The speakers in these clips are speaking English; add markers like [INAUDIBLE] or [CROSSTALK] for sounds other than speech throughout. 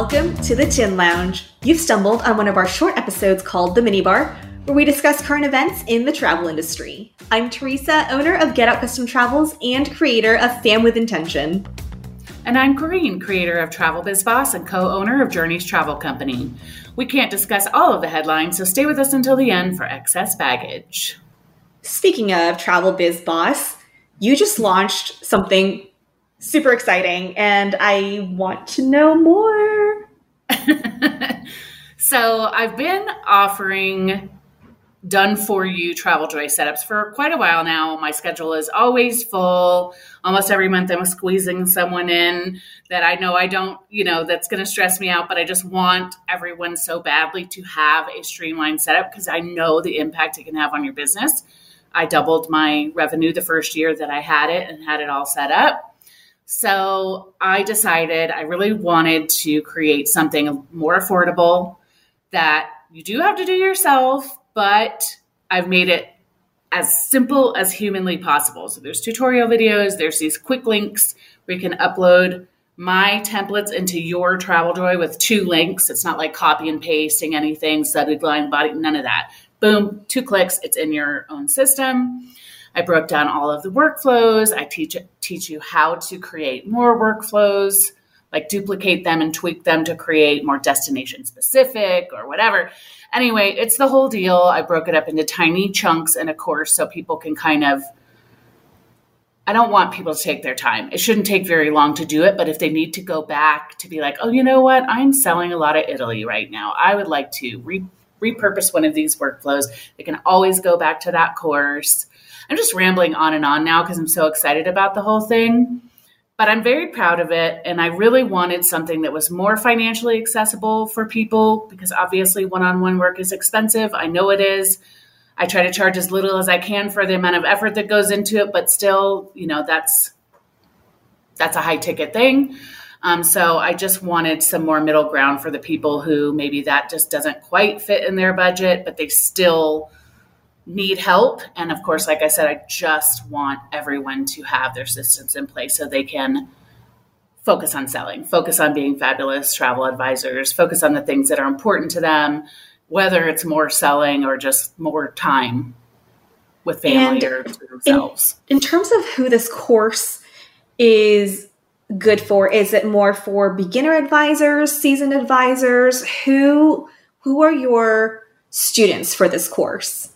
Welcome to the Tin Lounge. You've stumbled on one of our short episodes called The Minibar, where we discuss current events in the travel industry. I'm Teresa, owner of Get Out Custom Travels and creator of Fam with Intention. And I'm Corrine, creator of Travel Biz Boss and co owner of Journeys Travel Company. We can't discuss all of the headlines, so stay with us until the end for excess baggage. Speaking of Travel Biz Boss, you just launched something super exciting, and I want to know more. [LAUGHS] so, I've been offering done for you TravelJoy setups for quite a while now. My schedule is always full. Almost every month I'm squeezing someone in that I know I don't, you know, that's going to stress me out, but I just want everyone so badly to have a streamlined setup because I know the impact it can have on your business. I doubled my revenue the first year that I had it and had it all set up. So I decided I really wanted to create something more affordable that you do have to do yourself, but I've made it as simple as humanly possible. So there's tutorial videos, there's these quick links where you can upload my templates into your TravelJoy with two links. It's not like copy and pasting anything, subject line, body, none of that. Boom, two clicks, it's in your own system. I broke down all of the workflows. I teach teach you how to create more workflows, like duplicate them and tweak them to create more destination specific or whatever. Anyway, it's the whole deal. I broke it up into tiny chunks in a course so people can kind of I don't want people to take their time. It shouldn't take very long to do it, but if they need to go back to be like, "Oh, you know what? I'm selling a lot of Italy right now. I would like to re- repurpose one of these workflows." They can always go back to that course I'm just rambling on and on now because I'm so excited about the whole thing. But I'm very proud of it. And I really wanted something that was more financially accessible for people because obviously one on one work is expensive. I know it is. I try to charge as little as I can for the amount of effort that goes into it, but still, you know, that's that's a high ticket thing. Um, so I just wanted some more middle ground for the people who maybe that just doesn't quite fit in their budget, but they still need help. And of course, like I said, I just want everyone to have their systems in place so they can focus on selling, focus on being fabulous travel advisors, focus on the things that are important to them, whether it's more selling or just more time with family and or themselves. In, in terms of who this course is good for, is it more for beginner advisors, seasoned advisors? Who who are your students for this course?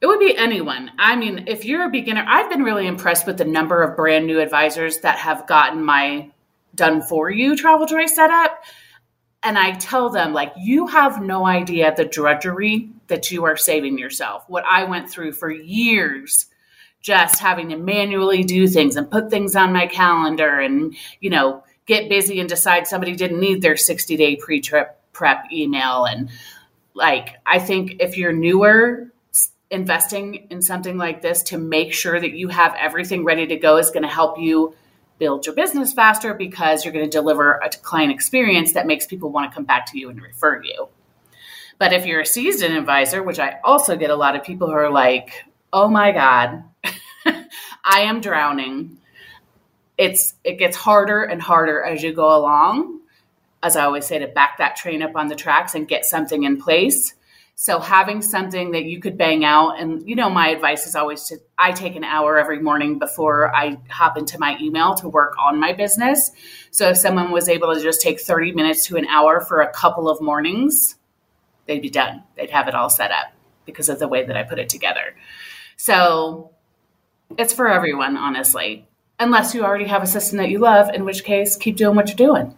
It would be anyone. I mean, if you're a beginner, I've been really impressed with the number of brand new advisors that have gotten my done for you TravelJoy setup. And I tell them, like, you have no idea the drudgery that you are saving yourself. What I went through for years, just having to manually do things and put things on my calendar and, you know, get busy and decide somebody didn't need their 60 day pre trip prep email. And like, I think if you're newer, investing in something like this to make sure that you have everything ready to go is going to help you build your business faster because you're going to deliver a client experience that makes people want to come back to you and refer you. But if you're a seasoned advisor, which I also get a lot of people who are like, "Oh my god, [LAUGHS] I am drowning." It's it gets harder and harder as you go along. As I always say to back that train up on the tracks and get something in place so having something that you could bang out, and you know, my advice is always to I take an hour every morning before I hop into my email to work on my business. So if someone was able to just take 30 minutes to an hour for a couple of mornings, they'd be done. They'd have it all set up because of the way that I put it together. So it's for everyone, honestly, unless you already have a system that you love, in which case, keep doing what you're doing.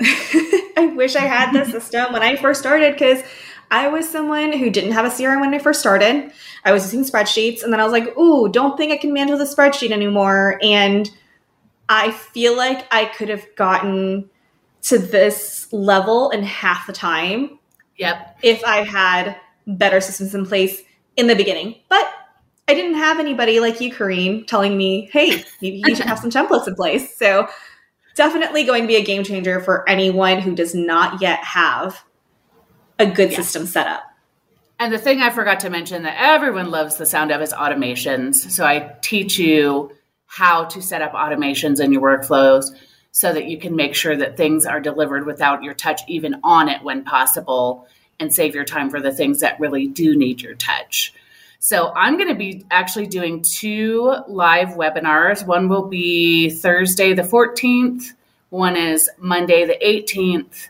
[LAUGHS] I wish I had the system when I first started because I was someone who didn't have a CRM when I first started. I was using spreadsheets, and then I was like, "Ooh, don't think I can manage the spreadsheet anymore." And I feel like I could have gotten to this level in half the time. Yep. If I had better systems in place in the beginning, but I didn't have anybody like you, Corrine, telling me, "Hey, maybe you should have some templates in place." So definitely going to be a game changer for anyone who does not yet have a good yes. system set up. And the thing I forgot to mention that everyone loves the sound of is automations. So I teach you how to set up automations in your workflows. so that you can make sure that things are delivered without your touch even on it when possible and save your time for the things that really do need your touch. So I'm going to be actually doing two live webinars. One will be Thursday the 14th, one is Monday the 18th,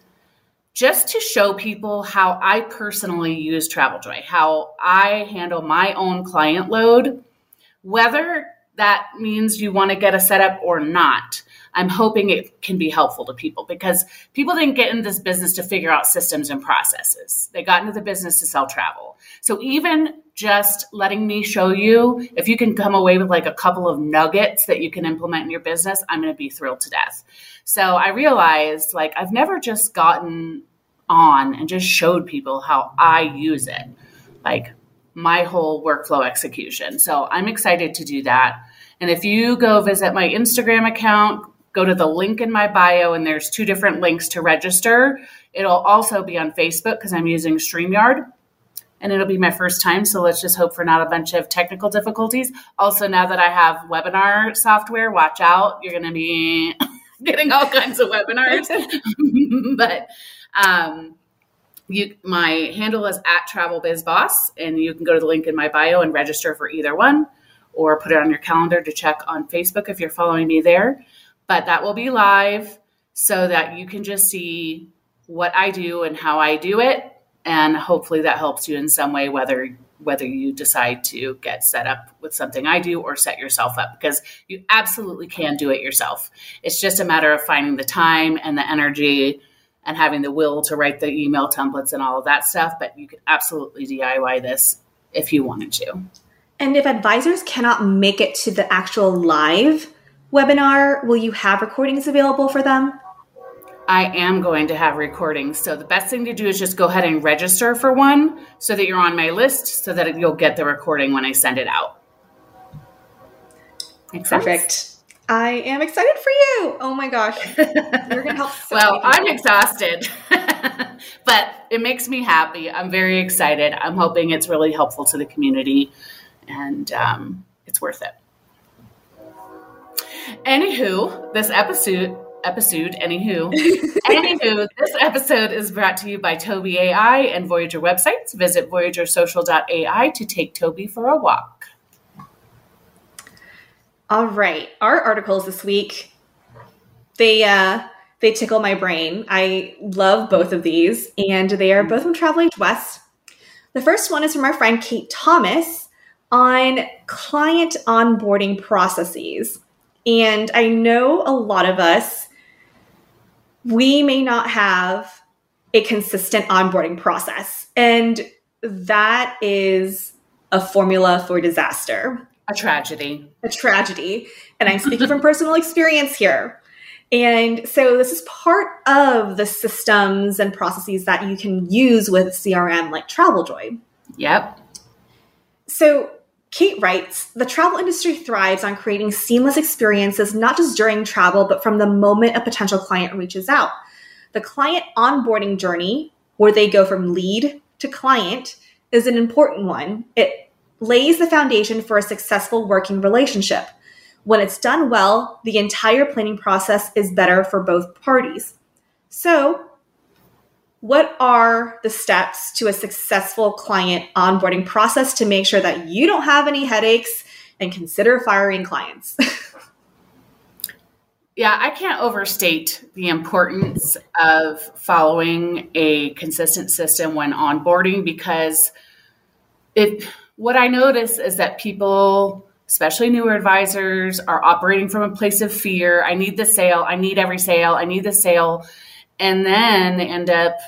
just to show people how I personally use TravelJoy, how I handle my own client load, whether that means you want to get a setup or not. I'm hoping it can be helpful to people because people didn't get into this business to figure out systems and processes. They got into the business to sell travel. So even just letting me show you, if you can come away with like a couple of nuggets that you can implement in your business, I'm going to be thrilled to death. So I realized like I've never just gotten on and just showed people how I use it. Like my whole workflow execution. So I'm excited to do that. And if you go visit my Instagram account, go to the link in my bio, and there's two different links to register. It'll also be on Facebook because I'm using StreamYard. And it'll be my first time. So let's just hope for not a bunch of technical difficulties. Also, now that I have webinar software, watch out. You're going to be [LAUGHS] getting all kinds of webinars. [LAUGHS] but um, you, my handle is at Travel Biz Boss, and you can go to the link in my bio and register for either one or put it on your calendar to check on Facebook if you're following me there. But that will be live so that you can just see what I do and how I do it. And hopefully that helps you in some way, whether whether you decide to get set up with something I do or set yourself up because you absolutely can do it yourself. It's just a matter of finding the time and the energy and having the will to write the email templates and all of that stuff. But you could absolutely DIY this if you wanted to. And if advisors cannot make it to the actual live webinar, will you have recordings available for them? I am going to have recordings. So the best thing to do is just go ahead and register for one so that you're on my list so that you'll get the recording when I send it out. Makes Perfect. Sense? I am excited for you. Oh my gosh. You're going to help. So [LAUGHS] well, I'm exhausted, [LAUGHS] but it makes me happy. I'm very excited. I'm hoping it's really helpful to the community and um, it's worth it. Anywho, this episode episode. Anywho, [LAUGHS] anywho, this episode is brought to you by Toby AI and Voyager websites. Visit voyagersocial.ai to take Toby for a walk. All right, our articles this week they uh, they tickle my brain. I love both of these, and they are both from TravelAge West. The first one is from our friend Kate Thomas on client onboarding processes. And I know a lot of us, we may not have a consistent onboarding process. And that is a formula for disaster. A tragedy. A tragedy. And I'm speaking from [LAUGHS] personal experience here. And so this is part of the systems and processes that you can use with CRM like TravelJoy. Yep. So Kate writes The travel industry thrives on creating seamless experiences, not just during travel, but from the moment a potential client reaches out. The client onboarding journey, where they go from lead to client, is an important one. It lays the foundation for a successful working relationship. When it's done well, the entire planning process is better for both parties. So, what are the steps to a successful client onboarding process to make sure that you don't have any headaches and consider firing clients? [LAUGHS] yeah, I can't overstate the importance of following a consistent system when onboarding because it what I notice is that people especially newer advisors are operating from a place of fear. I need the sale, I need every sale, I need the sale. And then they end up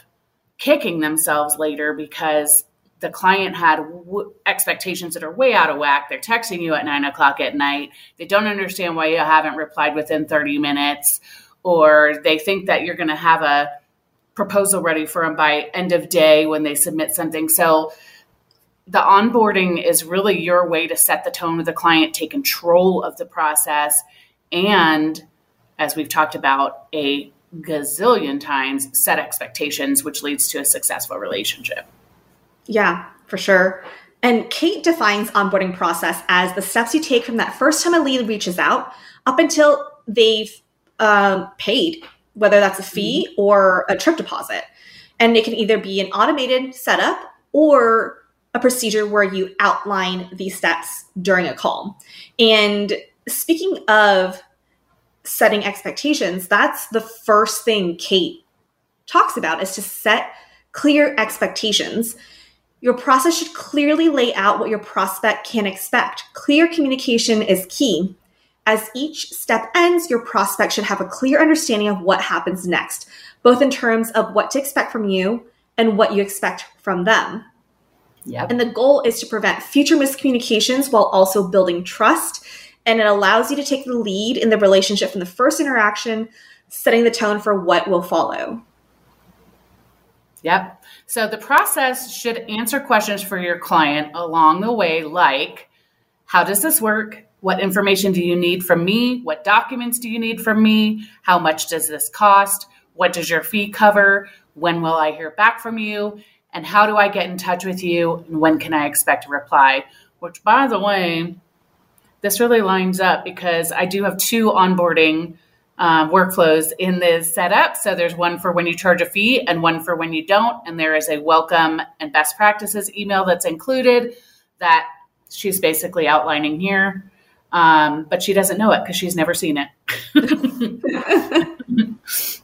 kicking themselves later because the client had w- expectations that are way out of whack. They're texting you at nine o'clock at night. They don't understand why you haven't replied within 30 minutes, or they think that you're going to have a proposal ready for them by end of day when they submit something. So the onboarding is really your way to set the tone with the client, take control of the process, and as we've talked about, a gazillion times set expectations, which leads to a successful relationship. Yeah, for sure. And Kate defines onboarding process as the steps you take from that first time a lead reaches out up until they've um, paid, whether that's a fee mm-hmm. or a trip deposit. And it can either be an automated setup or a procedure where you outline these steps during a call. And speaking of setting expectations, that's the first thing Kate talks about is to set clear expectations. Your process should clearly lay out what your prospect can expect. Clear communication is key. As each step ends, your prospect should have a clear understanding of what happens next, both in terms of what to expect from you and what you expect from them. Yep. And the goal is to prevent future miscommunications while also building trust. And it allows you to take the lead in the relationship from the first interaction, setting the tone for what will follow. Yep. So the process should answer questions for your client along the way, like how does this work? What information do you need from me? What documents do you need from me? How much does this cost? What does your fee cover? When will I hear back from you? and how do I get in touch with you and when can I expect a reply? Which, by the way, this really lines up because I do have two onboarding uh, workflows in this setup. So there's one for when you charge a fee and one for when you don't. And there is a welcome and best practices email that's included that she's basically outlining here. Um, but she doesn't know it because she's never seen it.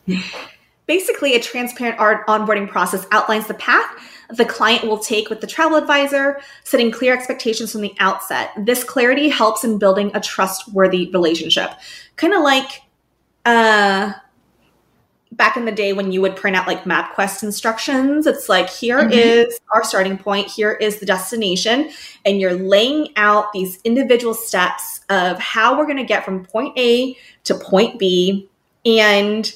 [LAUGHS] Basically, a transparent art onboarding process outlines the path the client will take with the travel advisor, setting clear expectations from the outset. This clarity helps in building a trustworthy relationship. Kind of like uh, back in the day when you would print out like MapQuest instructions. It's like, here mm-hmm. is our starting point, here is the destination, and you're laying out these individual steps of how we're going to get from point A to point B. And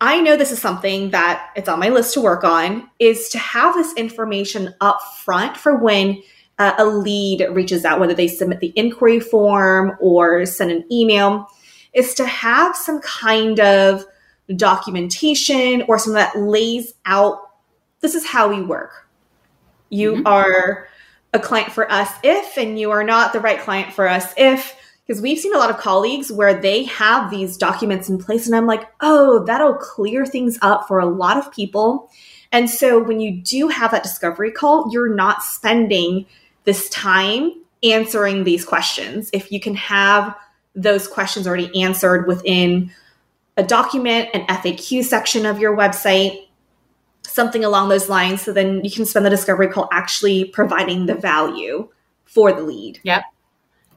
I know this is something that it's on my list to work on is to have this information up front for when uh, a lead reaches out, whether they submit the inquiry form or send an email, is to have some kind of documentation or something that lays out this is how we work. You mm-hmm. are a client for us if, and you are not the right client for us if because we've seen a lot of colleagues where they have these documents in place and i'm like oh that'll clear things up for a lot of people. And so when you do have that discovery call you're not spending this time answering these questions. If you can have those questions already answered within a document an faq section of your website something along those lines so then you can spend the discovery call actually providing the value for the lead. Yep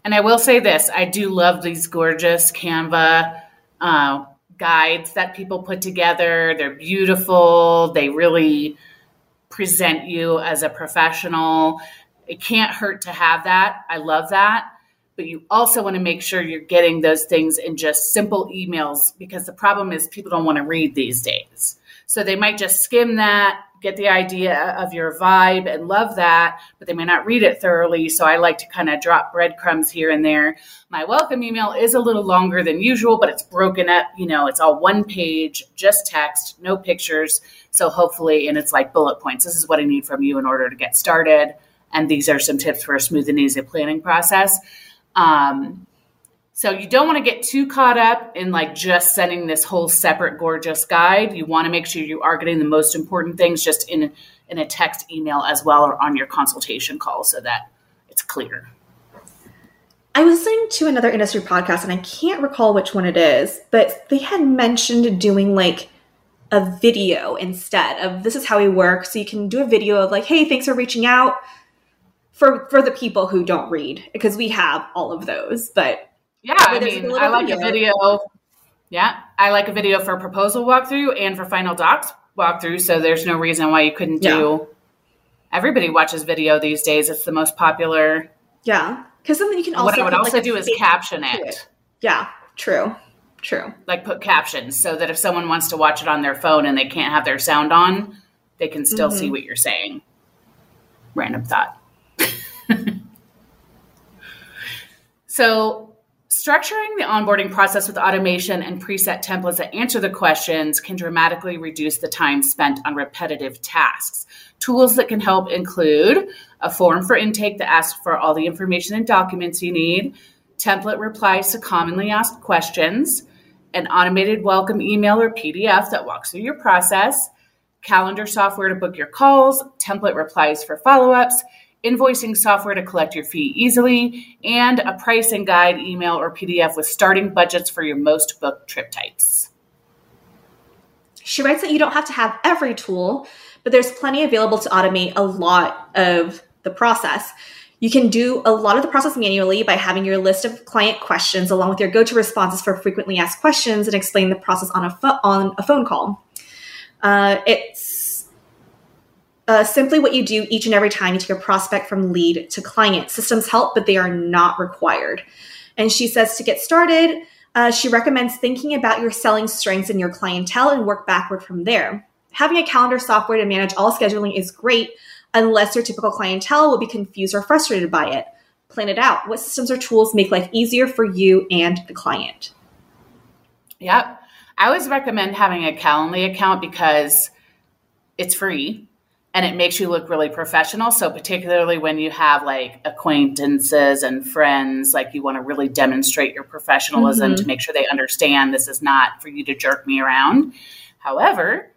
and I will say this I do love these gorgeous Canva uh, guides that people put together. They're beautiful, they really present you as a professional. It can't hurt to have that. I love that. But you also want to make sure you're getting those things in just simple emails because the problem is people don't want to read these days. So they might just skim that get the idea of your vibe and love that, but they may not read it thoroughly. So I like to kind of drop breadcrumbs here and there. My welcome email is a little longer than usual, but it's broken up. You know, it's all one page, just text, no pictures. So hopefully, and it's like bullet points. This is what I need from you in order to get started. And these are some tips for a smooth and easy planning process. Um, so you don't want to get too caught up in like just sending this whole separate gorgeous guide. You want to make sure you are getting the most important things just in in a text email as well or on your consultation call so that it's clear. I was listening to another industry podcast and I can't recall which one it is, but they had mentioned doing like a video instead of this is how we work. So you can do a video of like, hey, thanks for reaching out for for the people who don't read because we have all of those, but yeah, I mean, I like video. a video. Yeah, I like a video for proposal walkthrough and for final docs walkthrough. So there's no reason why you couldn't do. Yeah. Everybody watches video these days. It's the most popular. Yeah, because something you can also. What I would also like do is caption it. it. Yeah, true, true. Like put captions so that if someone wants to watch it on their phone and they can't have their sound on, they can still mm-hmm. see what you're saying. Random thought. [LAUGHS] so Structuring the onboarding process with automation and preset templates that answer the questions can dramatically reduce the time spent on repetitive tasks. Tools that can help include a form for intake that asks for all the information and documents you need, template replies to commonly asked questions, an automated welcome email or PDF that walks through your process, calendar software to book your calls, template replies for follow ups, invoicing software to collect your fee easily, and a pricing guide email or PDF with starting budgets for your most booked trip types. She writes that you don't have to have every tool, but there's plenty available to automate a lot of the process. You can do a lot of the process manually by having your list of client questions along with your go-to responses for frequently asked questions and explain the process on a, fo- on a phone call. Uh, it's uh, simply what you do each and every time you take a prospect from lead to client. Systems help, but they are not required. And she says to get started, uh, she recommends thinking about your selling strengths and your clientele and work backward from there. Having a calendar software to manage all scheduling is great, unless your typical clientele will be confused or frustrated by it. Plan it out. What systems or tools make life easier for you and the client? Yep. I always recommend having a Calendly account because it's free and it makes you look really professional. So, particularly when you have like acquaintances and friends, like you want to really demonstrate your professionalism mm-hmm. to make sure they understand this is not for you to jerk me around. However,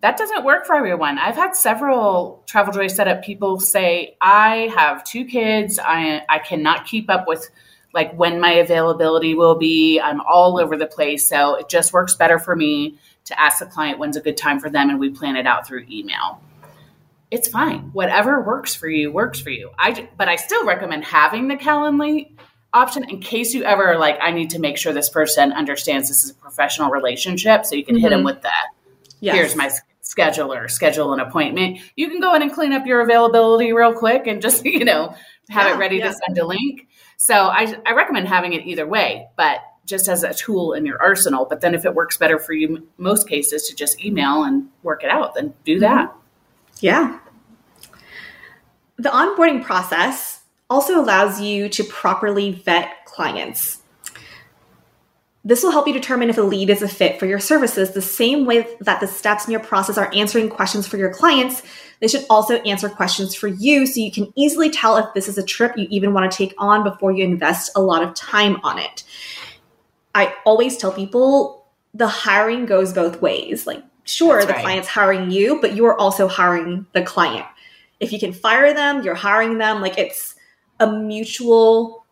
that doesn't work for everyone. I've had several TravelJoy setup people say, I have two kids. I, I cannot keep up with like when my availability will be. I'm all over the place. So it just works better for me to ask the client when's a good time for them and we plan it out through email. It's fine. Whatever works for you works for you. I but I still recommend having the Calendly option in case you ever like I need to make sure this person understands this is a professional relationship so you can mm-hmm. hit them with that. Yes. Here's my scheduler, schedule an appointment. You can go in and clean up your availability real quick and just, [LAUGHS] you know, have yeah, it ready yeah. to send a link. So I, I recommend having it either way, but just as a tool in your arsenal. But then if it works better for you, most cases, to just email and work it out, then do that. Mm-hmm. Yeah. The onboarding process also allows you to properly vet clients. This will help you determine if a lead is a fit for your services. The same way that the steps in your process are answering questions for your clients, they should also answer questions for you so you can easily tell if this is a trip you even want to take on before you invest a lot of time on it. I always tell people the hiring goes both ways. Like, sure, That's the right. client's hiring you, but you are also hiring the client. If you can fire them, you're hiring them. Like, it's a mutual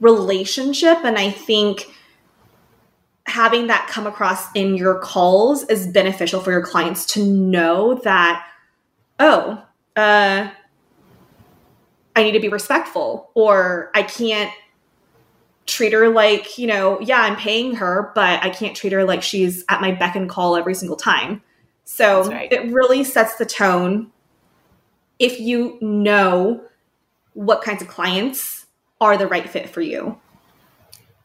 relationship. And I think having that come across in your calls is beneficial for your clients to know that, oh, uh, I need to be respectful, or I can't treat her like, you know, yeah, I'm paying her, but I can't treat her like she's at my beck and call every single time. So right. it really sets the tone if you know what kinds of clients are the right fit for you.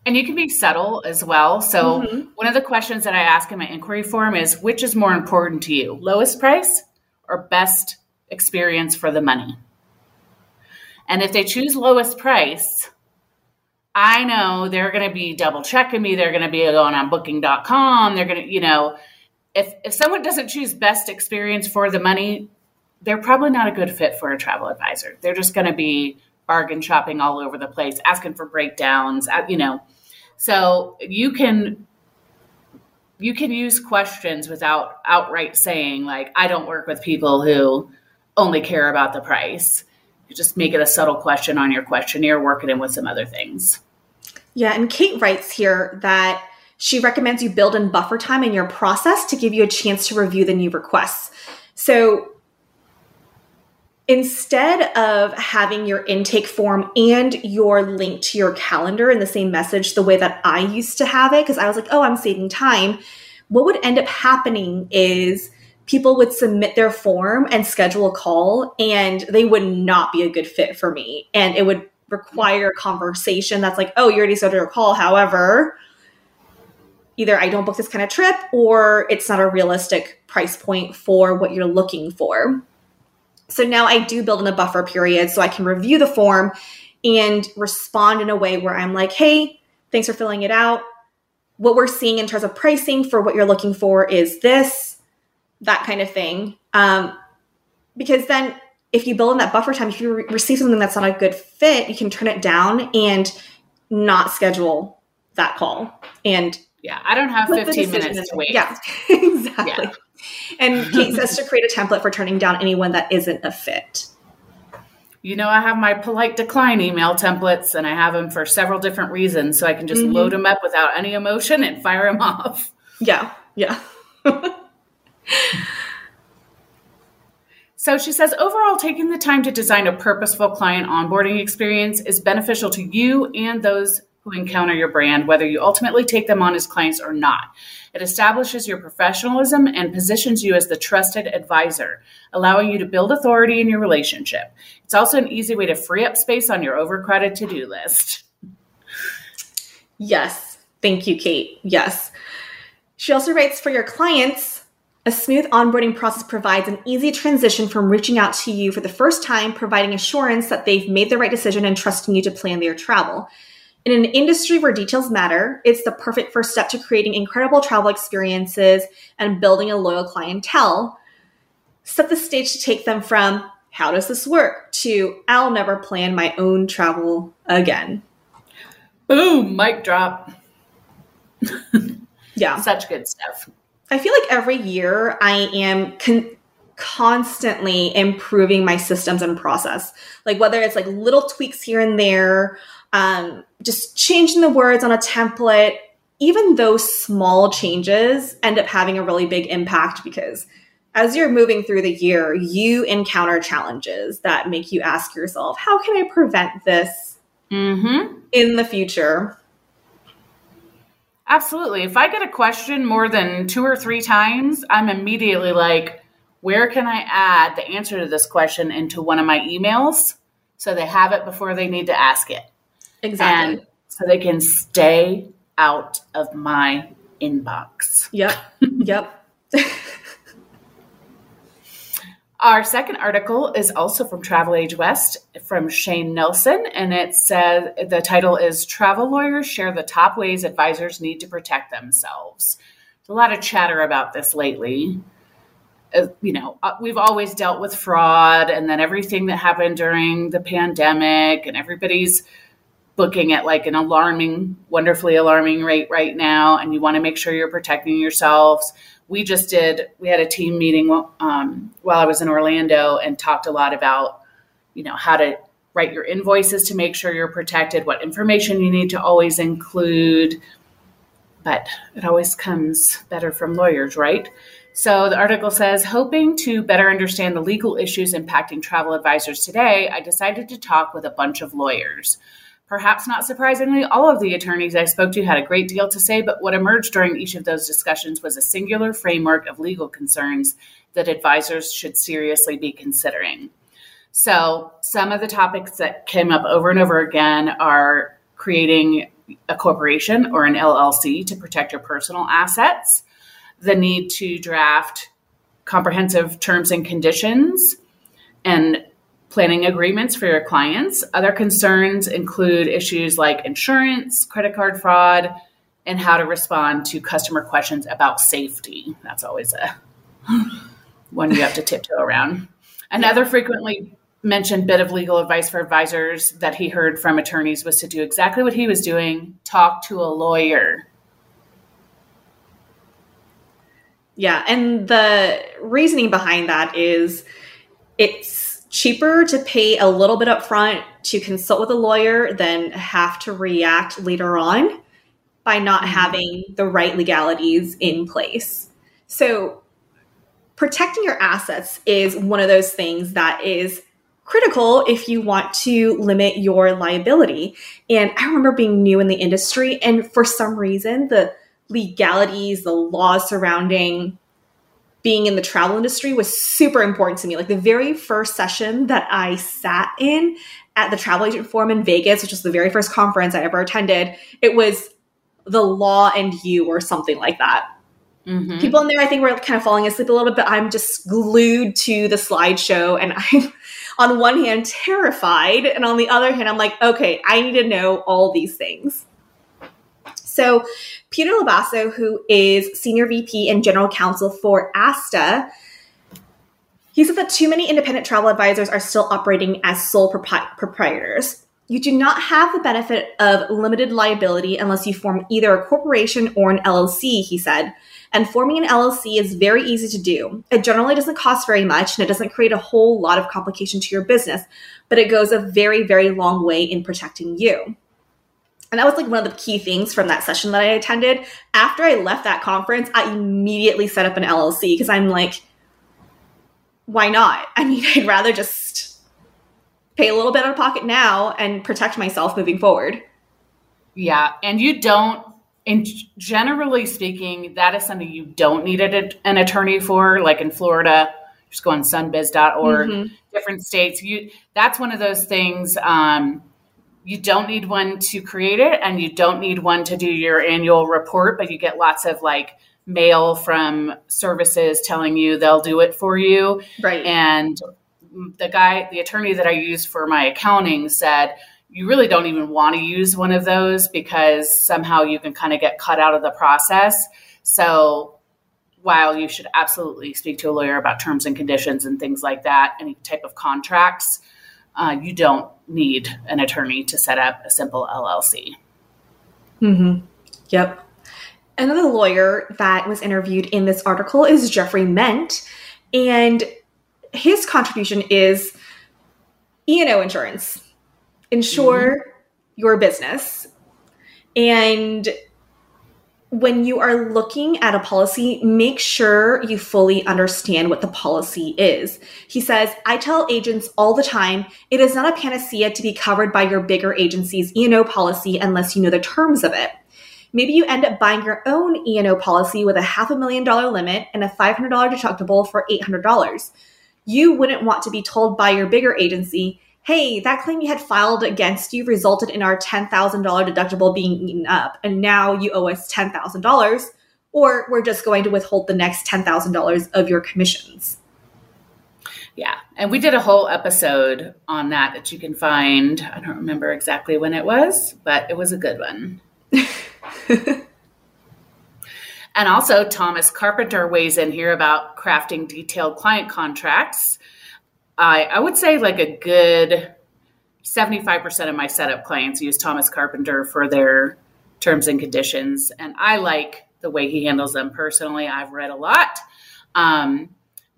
And you can be subtle as well. So, mm-hmm. one of the questions that I ask in my inquiry form is which is more important to you, lowest price or best experience for the money? And if they choose lowest price, I know they're going to be double checking me. They're going to be going on booking.com. They're going to, you know, if, if someone doesn't choose best experience for the money, they're probably not a good fit for a travel advisor. They're just going to be bargain shopping all over the place, asking for breakdowns, uh, you know. So you can you can use questions without outright saying like I don't work with people who only care about the price. You just make it a subtle question on your questionnaire, work it in with some other things. Yeah, and Kate writes here that she recommends you build in buffer time in your process to give you a chance to review the new requests. So instead of having your intake form and your link to your calendar in the same message the way that I used to have it, because I was like, oh, I'm saving time, what would end up happening is people would submit their form and schedule a call, and they would not be a good fit for me. And it would require conversation that's like, oh, you already scheduled a call. However, either I don't book this kind of trip or it's not a realistic price point for what you're looking for. So now I do build in a buffer period so I can review the form and respond in a way where I'm like, hey, thanks for filling it out. What we're seeing in terms of pricing for what you're looking for is this, that kind of thing. Um, because then if you build in that buffer time, if you re- receive something that's not a good fit, you can turn it down and not schedule that call. And yeah, I don't have 15 minutes to wait. Yeah, [LAUGHS] exactly. Yeah. And [LAUGHS] Kate says to create a template for turning down anyone that isn't a fit. You know, I have my polite decline email templates and I have them for several different reasons. So I can just mm-hmm. load them up without any emotion and fire them off. Yeah, yeah. [LAUGHS] So she says overall, taking the time to design a purposeful client onboarding experience is beneficial to you and those who encounter your brand, whether you ultimately take them on as clients or not. It establishes your professionalism and positions you as the trusted advisor, allowing you to build authority in your relationship. It's also an easy way to free up space on your overcrowded to do list. Yes. Thank you, Kate. Yes. She also writes for your clients, a smooth onboarding process provides an easy transition from reaching out to you for the first time, providing assurance that they've made the right decision and trusting you to plan their travel. In an industry where details matter, it's the perfect first step to creating incredible travel experiences and building a loyal clientele. Set the stage to take them from how does this work to I'll never plan my own travel again. Boom, mic drop. [LAUGHS] yeah. Such good stuff. I feel like every year I am con- constantly improving my systems and process. Like whether it's like little tweaks here and there, um, just changing the words on a template, even those small changes end up having a really big impact because as you're moving through the year, you encounter challenges that make you ask yourself, how can I prevent this mm-hmm. in the future? Absolutely. If I get a question more than two or three times, I'm immediately like, where can I add the answer to this question into one of my emails so they have it before they need to ask it? Exactly. And so they can stay out of my inbox. Yep. [LAUGHS] yep. Our second article is also from TravelAge West from Shane Nelson, and it says the title is Travel Lawyers Share the Top Ways Advisors Need to Protect Themselves. There's a lot of chatter about this lately. Uh, you know, uh, we've always dealt with fraud and then everything that happened during the pandemic, and everybody's booking at like an alarming, wonderfully alarming rate right now, and you want to make sure you're protecting yourselves. We just did we had a team meeting um, while i was in orlando and talked a lot about you know how to write your invoices to make sure you're protected what information you need to always include. But it always comes better from lawyers right? So the article says hoping to better understand the legal issues impacting travel advisors today i decided to talk with a bunch of lawyers Perhaps not surprisingly, all of the attorneys I spoke to had a great deal to say, but what emerged during each of those discussions was a singular framework of legal concerns that advisors should seriously be considering. So, some of the topics that came up over and over again are creating a corporation or an LLC to protect your personal assets, the need to draft comprehensive terms and conditions, and planning agreements for your clients. Other concerns include issues like insurance, credit card fraud, and how to respond to customer questions about safety. That's always a [LAUGHS] one you have to tiptoe around. Another frequently mentioned bit of legal advice for advisors that he heard from attorneys was to do exactly what he was doing talk to a lawyer. Yeah, and the reasoning behind that is it's cheaper to pay a little bit up front to consult with a lawyer than have to react later on by not mm-hmm. having the right legalities in place. So, protecting your assets is one of those things that is critical if you want to limit your liability. And I remember being new in the industry, and for some reason, the legalities, the laws surrounding being in the travel industry was super important to me. Like the very first session that I sat in at the Travel Agent Forum in Vegas, which was the very first conference I ever attended, it was the law and you or something like that. Mm-hmm. People in there, I think, were kind of falling asleep a little bit, but I'm just glued to the slideshow. And I'm, [LAUGHS] on one hand, terrified. And on the other hand, I'm like, okay, I need to know all these things. So, Peter Lobasso, who is Senior VP and General Counsel for ASTA, he said that too many independent travel advisors are still operating as sole proprietors. You do not have the benefit of limited liability unless you form either a corporation or an LLC, he said. And forming an LLC is very easy to do. It generally doesn't cost very much and it doesn't create a whole lot of complication to your business, but it goes a very, very long way in protecting you. And that was like one of the key things from that session that I attended. After I left that conference, I immediately set up an LLC because I'm like, why not? I mean, [LAUGHS] I'd rather just pay a little bit out of pocket now and protect myself moving forward. Yeah. And you don't, and generally speaking, that is something you don't need an attorney for. Like in Florida, just go on sunbiz.org, mm-hmm. different states. You that's one of those things. Um, you don't need one to create it and you don't need one to do your annual report, but you get lots of like mail from services telling you they'll do it for you. Right. And the guy, the attorney that I used for my accounting said, you really don't even want to use one of those because somehow you can kind of get cut out of the process. So while you should absolutely speak to a lawyer about terms and conditions and things like that, any type of contracts, uh, you don't need an attorney to set up a simple LLC. Mm-hmm. Yep. Another lawyer that was interviewed in this article is Jeffrey Ment, and his contribution is E&O insurance. Insure mm-hmm. your business. And when you are looking at a policy, make sure you fully understand what the policy is. He says, I tell agents all the time, it is not a panacea to be covered by your bigger agency's E&O policy unless you know the terms of it. Maybe you end up buying your own E&O policy with a half a million dollar limit and a $500 deductible for $800. You wouldn't want to be told by your bigger agency, hey, that claim you had filed against you resulted in our $10,000 deductible being eaten up, and now you owe us $10,000, or we're just going to withhold the next $10,000 of your commissions. Yeah, and we did a whole episode on that that you can find. I don't remember exactly when it was, but it was a good one. [LAUGHS] and also, Thomas Carpenter weighs in here about crafting detailed client contracts I, I would say like a good 75% of my setup clients use Thomas Carpenter for their terms and conditions. And I like the way he handles them personally. I've read a lot. Um,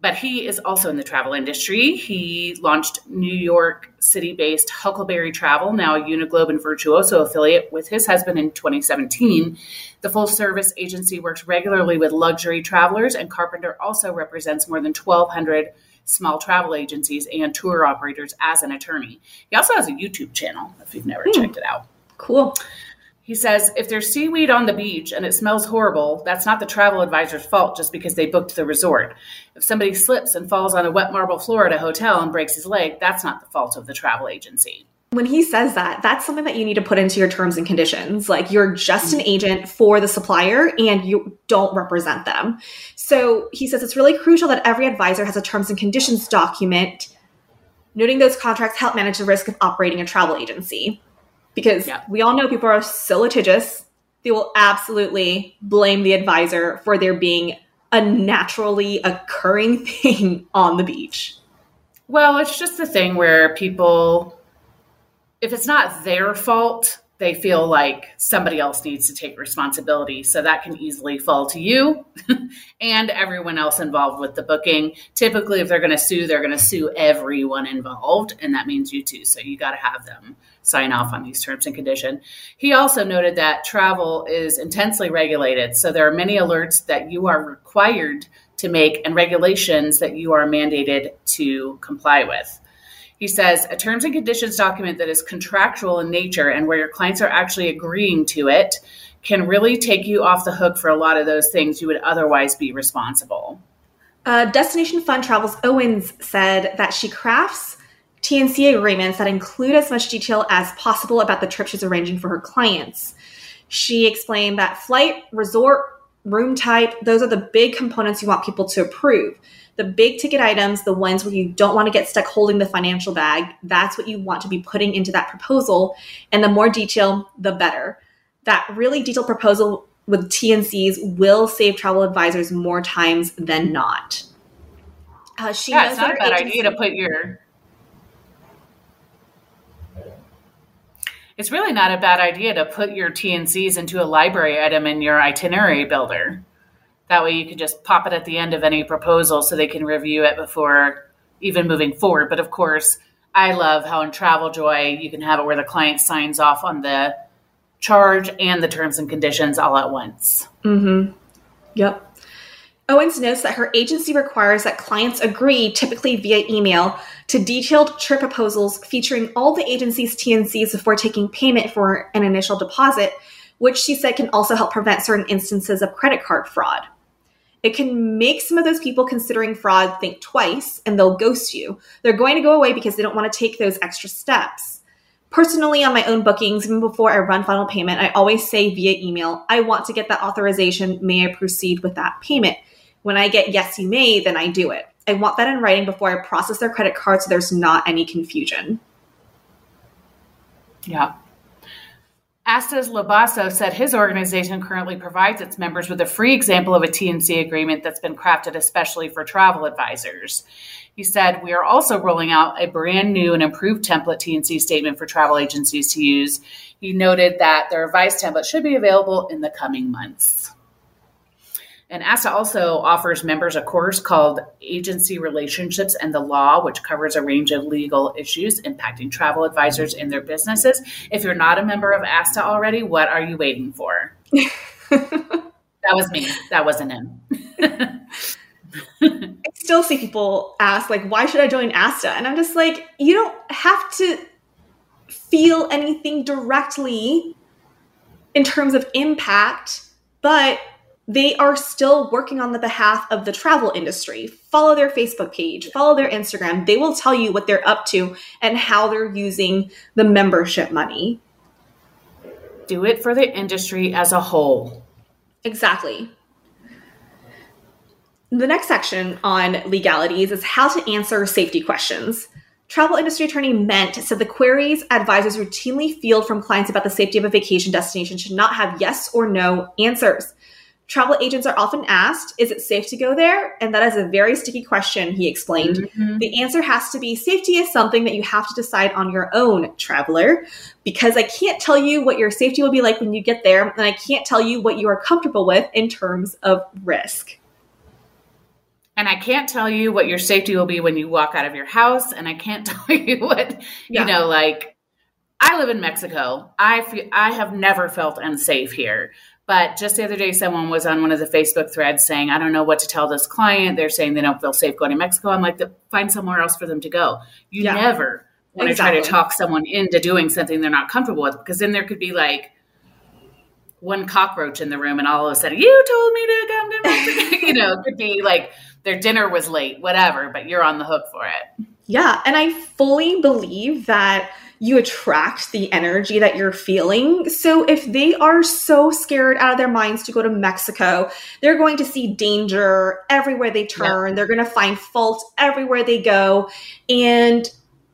but he is also in the travel industry. He launched New York City based Huckleberry Travel, now a Uniglobe and Virtuoso affiliate, with his husband in 2017. The full service agency works regularly with luxury travelers, and Carpenter also represents more than 1,200 small travel agencies and tour operators as an attorney. He also has a YouTube channel if you've never hmm. checked it out. Cool. He says, if there's seaweed on the beach and it smells horrible, that's not the travel advisor's fault just because they booked the resort. If somebody slips and falls on a wet marble floor at a hotel and breaks his leg, that's not the fault of the travel agency when he says that, that's something that you need to put into your terms and conditions. Like you're just an mm. agent for the supplier and you don't represent them. So he says it's really crucial that every advisor has a terms and conditions document noting those contracts help manage the risk of operating a travel agency. Because yeah. we all know people are so litigious, they will absolutely blame the advisor for there being a naturally occurring [LAUGHS] thing on the beach. Well, it's just the thing where people if it's not their fault, they feel like somebody else needs to take responsibility. So that can easily fall to you [LAUGHS] and everyone else involved with the booking. Typically, if they're going to sue, they're going to sue everyone involved, and that means you too. So you got to have them sign off on these terms and condition. He also noted that travel is intensely regulated. So there are many alerts that you are required to make and regulations that you are mandated to comply with. He says a terms and conditions document that is contractual in nature and where your clients are actually agreeing to it can really take you off the hook for a lot of those things you would otherwise be responsible. Uh, Destination Fun Travels Owens said that she crafts TNC agreements that include as much detail as possible about the trip she's arranging for her clients. She explained that flight, resort, room type, those are the big components you want people to approve the big ticket items, the ones where you don't want to get stuck holding the financial bag, that's what you want to be putting into that proposal. And the more detail, the better. That really detailed proposal with TNCs will save travel advisors more times than not. Uh, she yeah, it's not a bad agency- idea to put your it's really not a bad idea to put your TNCs into a library item in your itinerary builder. That way you can just pop it at the end of any proposal so they can review it before even moving forward. But of course, I love how in TravelJoy you can have it where the client signs off on the charge and the terms and conditions all at once. Mm-hmm. Yep. Owens notes that her agency requires that clients agree, typically via email, to detailed trip proposals featuring all the agency's TNCs before taking payment for an initial deposit, which she said can also help prevent certain instances of credit card fraud. It can make some of those people considering fraud think twice and they'll ghost you. They're going to go away because they don't want to take those extra steps. Personally, on my own bookings, even before I run final payment, I always say via email, I want to get that authorization. May I proceed with that payment? When I get yes, you may, then I do it. I want that in writing before I process their credit card so there's not any confusion. Yeah. ASTA's Lobasso said his organization currently provides its members with a free example of a TNC agreement that's been crafted especially for travel advisors. He said, We are also rolling out a brand new and improved template TNC statement for travel agencies to use. He noted that their revised template should be available in the coming months. And ASTA also offers members a course called Agency Relationships and the Law, which covers a range of legal issues impacting travel advisors in their businesses. If you're not a member of ASTA already, what are you waiting for? [LAUGHS] that was me. That wasn't him. [LAUGHS] I still see people ask, like, why should I join ASTA? And I'm just like, you don't have to feel anything directly in terms of impact, but they are still working on the behalf of the travel industry. Follow their Facebook page, follow their Instagram. They will tell you what they're up to and how they're using the membership money. Do it for the industry as a whole. Exactly. The next section on legalities is how to answer safety questions. Travel industry attorney Ment said the queries advisors routinely field from clients about the safety of a vacation destination should not have yes or no answers. Travel agents are often asked, Is it safe to go there? And that is a very sticky question, he explained. Mm-hmm. The answer has to be safety is something that you have to decide on your own, traveler, because I can't tell you what your safety will be like when you get there, and I can't tell you what you are comfortable with in terms of risk. And I can't tell you what your safety will be when you walk out of your house, and I can't [LAUGHS] tell you what, yeah. you know, like I live in Mexico. I feel, I have never felt unsafe here. But just the other day, someone was on one of the Facebook threads saying, I don't know what to tell this client. They're saying they don't feel safe going to Mexico. I'm like, find somewhere else for them to go. You yeah. never want exactly. to try to talk someone into doing something they're not comfortable with because then there could be like one cockroach in the room and all of a sudden, you told me to come to Mexico. [LAUGHS] you know, it could be like their dinner was late, whatever, but you're on the hook for it. Yeah. And I fully believe that you attract the energy that you're feeling. So if they are so scared out of their minds to go to Mexico, they're going to see danger everywhere they turn. Yeah. They're going to find fault everywhere they go. And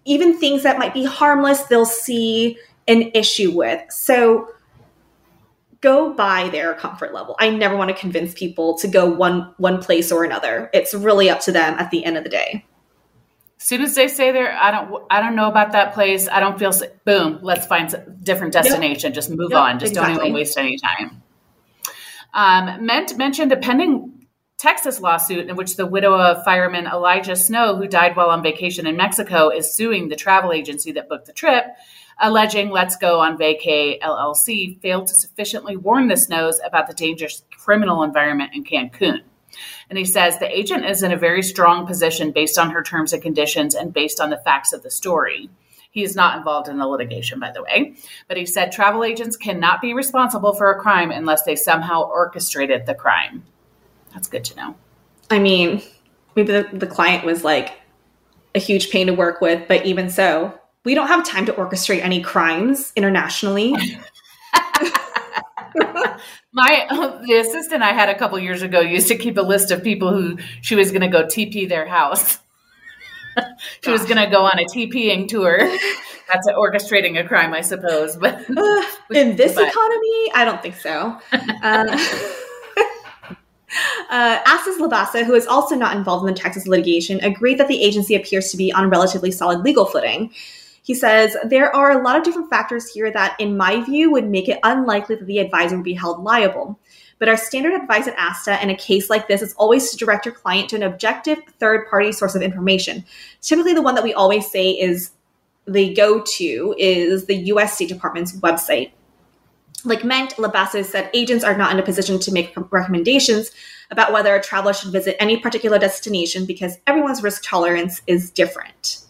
even things that might be harmless, they'll see an issue with. So go by their comfort level. I never want to convince people to go one one place or another. It's really up to them at the end of the day soon as they say there, I don't, I don't know about that place. I don't feel. Boom. Let's find a different destination. Yep. Just move yep, on. Just exactly. don't even waste any time. Um, Ment mentioned a pending Texas lawsuit in which the widow of fireman Elijah Snow, who died while on vacation in Mexico, is suing the travel agency that booked the trip, alleging Let's Go on Vacay LLC failed to sufficiently warn the Snows about the dangerous criminal environment in Cancun. And he says the agent is in a very strong position based on her terms and conditions and based on the facts of the story. He is not involved in the litigation, by the way. But he said travel agents cannot be responsible for a crime unless they somehow orchestrated the crime. That's good to know. I mean, maybe the, the client was like a huge pain to work with, but even so, we don't have time to orchestrate any crimes internationally. [LAUGHS] My [LAUGHS] the assistant I had a couple years ago used to keep a list of people who she was going to go TP their house. [LAUGHS] she was going to go on a TPing tour. That's orchestrating a crime, I suppose. But [LAUGHS] in this but. economy, I don't think so. Uh, Uh, Lobasso, who is also not involved in the Texas litigation, agreed that the agency appears to be on relatively solid legal footing. He says, There are a lot of different factors here that, in my view, would make it unlikely that the advisor would be held liable. But our standard advice at ASTA in a case like this is always to direct your client to an objective third party source of information. Typically, the one that we always say is the go to is the US State Department's website. Like Ment, Labasses said agents are not in a position to make recommendations about whether a traveler should visit any particular destination because everyone's risk tolerance is different.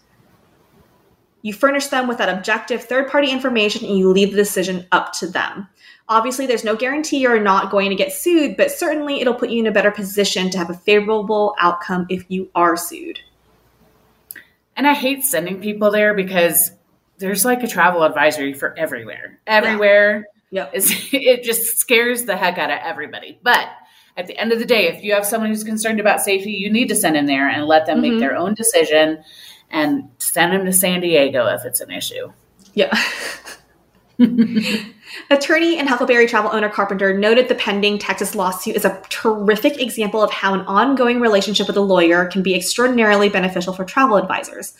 You furnish them with that objective third party information and you leave the decision up to them. Obviously, there's no guarantee you're not going to get sued, but certainly it'll put you in a better position to have a favorable outcome if you are sued. And I hate sending people there because there's like a travel advisory for everywhere. Everywhere. Yeah. Is, [LAUGHS] it just scares the heck out of everybody. But at the end of the day, if you have someone who's concerned about safety, you need to send them there and let them mm-hmm. make their own decision and send them to San Diego if it's an issue. Yeah. [LAUGHS] Attorney and Huckleberry travel owner Carpenter noted the pending Texas lawsuit is a terrific example of how an ongoing relationship with a lawyer can be extraordinarily beneficial for travel advisors.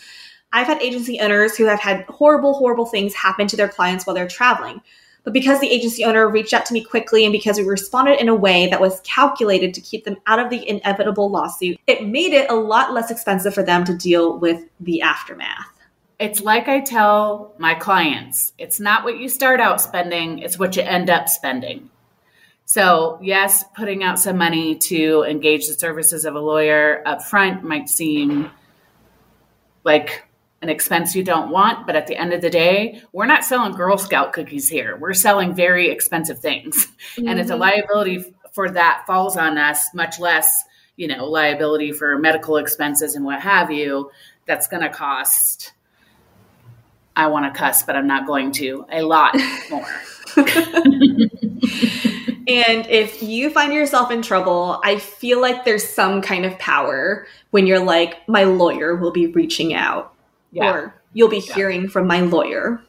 I've had agency owners who have had horrible, horrible things happen to their clients while they're traveling. But because the agency owner reached out to me quickly and because we responded in a way that was calculated to keep them out of the inevitable lawsuit, it made it a lot less expensive for them to deal with the aftermath. It's like I tell my clients it's not what you start out spending, it's what you end up spending. So, yes, putting out some money to engage the services of a lawyer up front might seem like an expense you don't want, but at the end of the day, we're not selling Girl Scout cookies here. We're selling very expensive things. Mm-hmm. And it's a liability for that falls on us, much less, you know, liability for medical expenses and what have you. That's going to cost I want to cuss, but I'm not going to, a lot more. [LAUGHS] and if you find yourself in trouble, I feel like there's some kind of power when you're like, my lawyer will be reaching out, yeah. or you'll be yeah. hearing from my lawyer.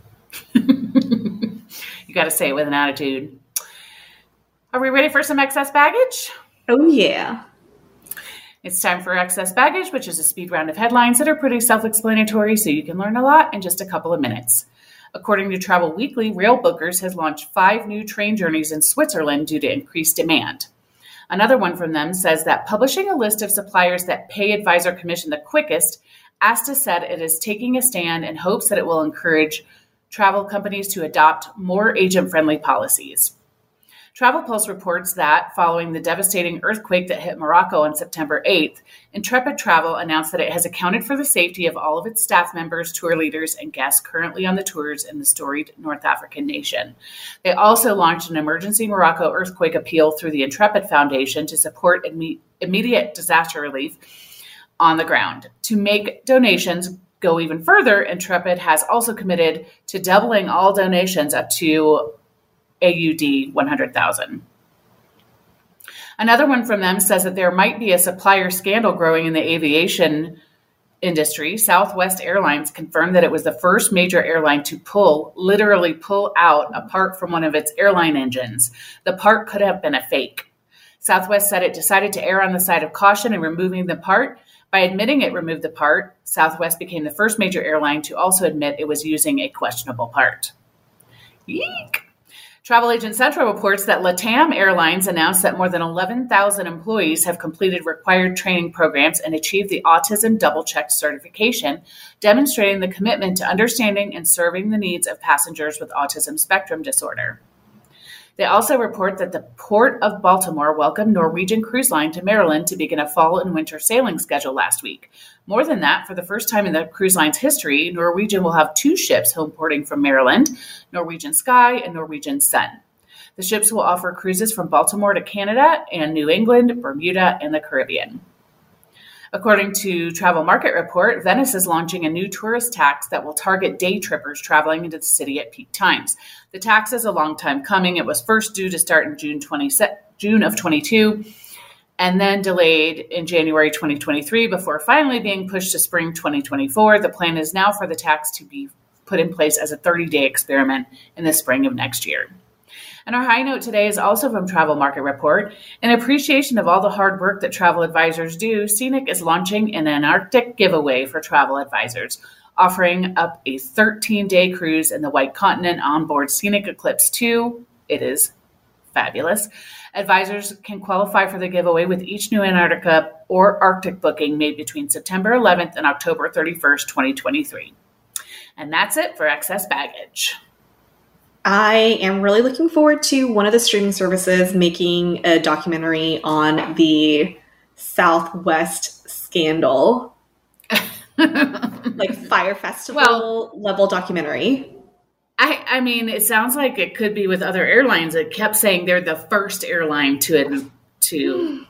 [LAUGHS] you got to say it with an attitude. Are we ready for some excess baggage? Oh, yeah. It's time for Excess Baggage, which is a speed round of headlines that are pretty self explanatory, so you can learn a lot in just a couple of minutes. According to Travel Weekly, Railbookers has launched five new train journeys in Switzerland due to increased demand. Another one from them says that publishing a list of suppliers that pay advisor commission the quickest, ASTA said it is taking a stand and hopes that it will encourage travel companies to adopt more agent friendly policies. Travel Pulse reports that following the devastating earthquake that hit Morocco on September 8th, Intrepid Travel announced that it has accounted for the safety of all of its staff members, tour leaders, and guests currently on the tours in the storied North African nation. They also launched an emergency Morocco earthquake appeal through the Intrepid Foundation to support imme- immediate disaster relief on the ground. To make donations go even further, Intrepid has also committed to doubling all donations up to AUD 100,000. Another one from them says that there might be a supplier scandal growing in the aviation industry. Southwest Airlines confirmed that it was the first major airline to pull, literally pull out a part from one of its airline engines. The part could have been a fake. Southwest said it decided to err on the side of caution in removing the part. By admitting it removed the part, Southwest became the first major airline to also admit it was using a questionable part. Eek. Travel Agent Central reports that LATAM Airlines announced that more than 11,000 employees have completed required training programs and achieved the Autism Double Check certification, demonstrating the commitment to understanding and serving the needs of passengers with autism spectrum disorder. They also report that the Port of Baltimore welcomed Norwegian Cruise Line to Maryland to begin a fall and winter sailing schedule last week. More than that, for the first time in the cruise line's history, Norwegian will have two ships home porting from Maryland Norwegian Sky and Norwegian Sun. The ships will offer cruises from Baltimore to Canada and New England, Bermuda, and the Caribbean. According to Travel Market Report, Venice is launching a new tourist tax that will target day trippers traveling into the city at peak times. The tax is a long time coming. It was first due to start in June 20, June of 22 and then delayed in January 2023 before finally being pushed to spring 2024. The plan is now for the tax to be put in place as a 30-day experiment in the spring of next year. And our high note today is also from Travel Market Report. In appreciation of all the hard work that travel advisors do, Scenic is launching an Antarctic giveaway for travel advisors. offering up a 13 day cruise in the White Continent on board Scenic Eclipse 2. It is fabulous. Advisors can qualify for the giveaway with each new Antarctica or Arctic booking made between September 11th and October 31st, 2023. And that's it for excess baggage. I am really looking forward to one of the streaming services making a documentary on the Southwest scandal. [LAUGHS] like Fyre Festival well, level documentary. I, I mean, it sounds like it could be with other airlines. It kept saying they're the first airline to to.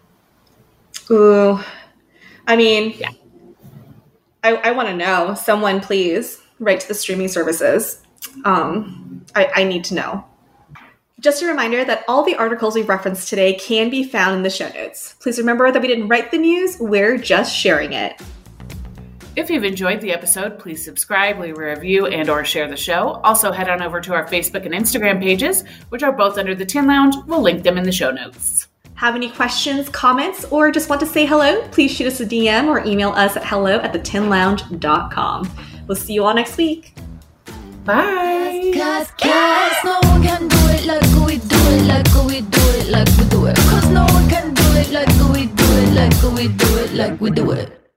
Ooh, I mean, yeah. I, I want to know. Someone, please write to the streaming services. Um, I, I need to know. Just a reminder that all the articles we referenced today can be found in the show notes. Please remember that we didn't write the news; we're just sharing it. If you've enjoyed the episode, please subscribe, leave a review, and or share the show. Also, head on over to our Facebook and Instagram pages, which are both under the Tin Lounge. We'll link them in the show notes. Have any questions, comments, or just want to say hello? Please shoot us a DM or email us at hello at thetinlounge.com. We'll see you all next week. Bye. Cause, cause no one can do it like we do it, like we do it, like we do it. Cause no one can do it like we do it, like we do it, like we do it.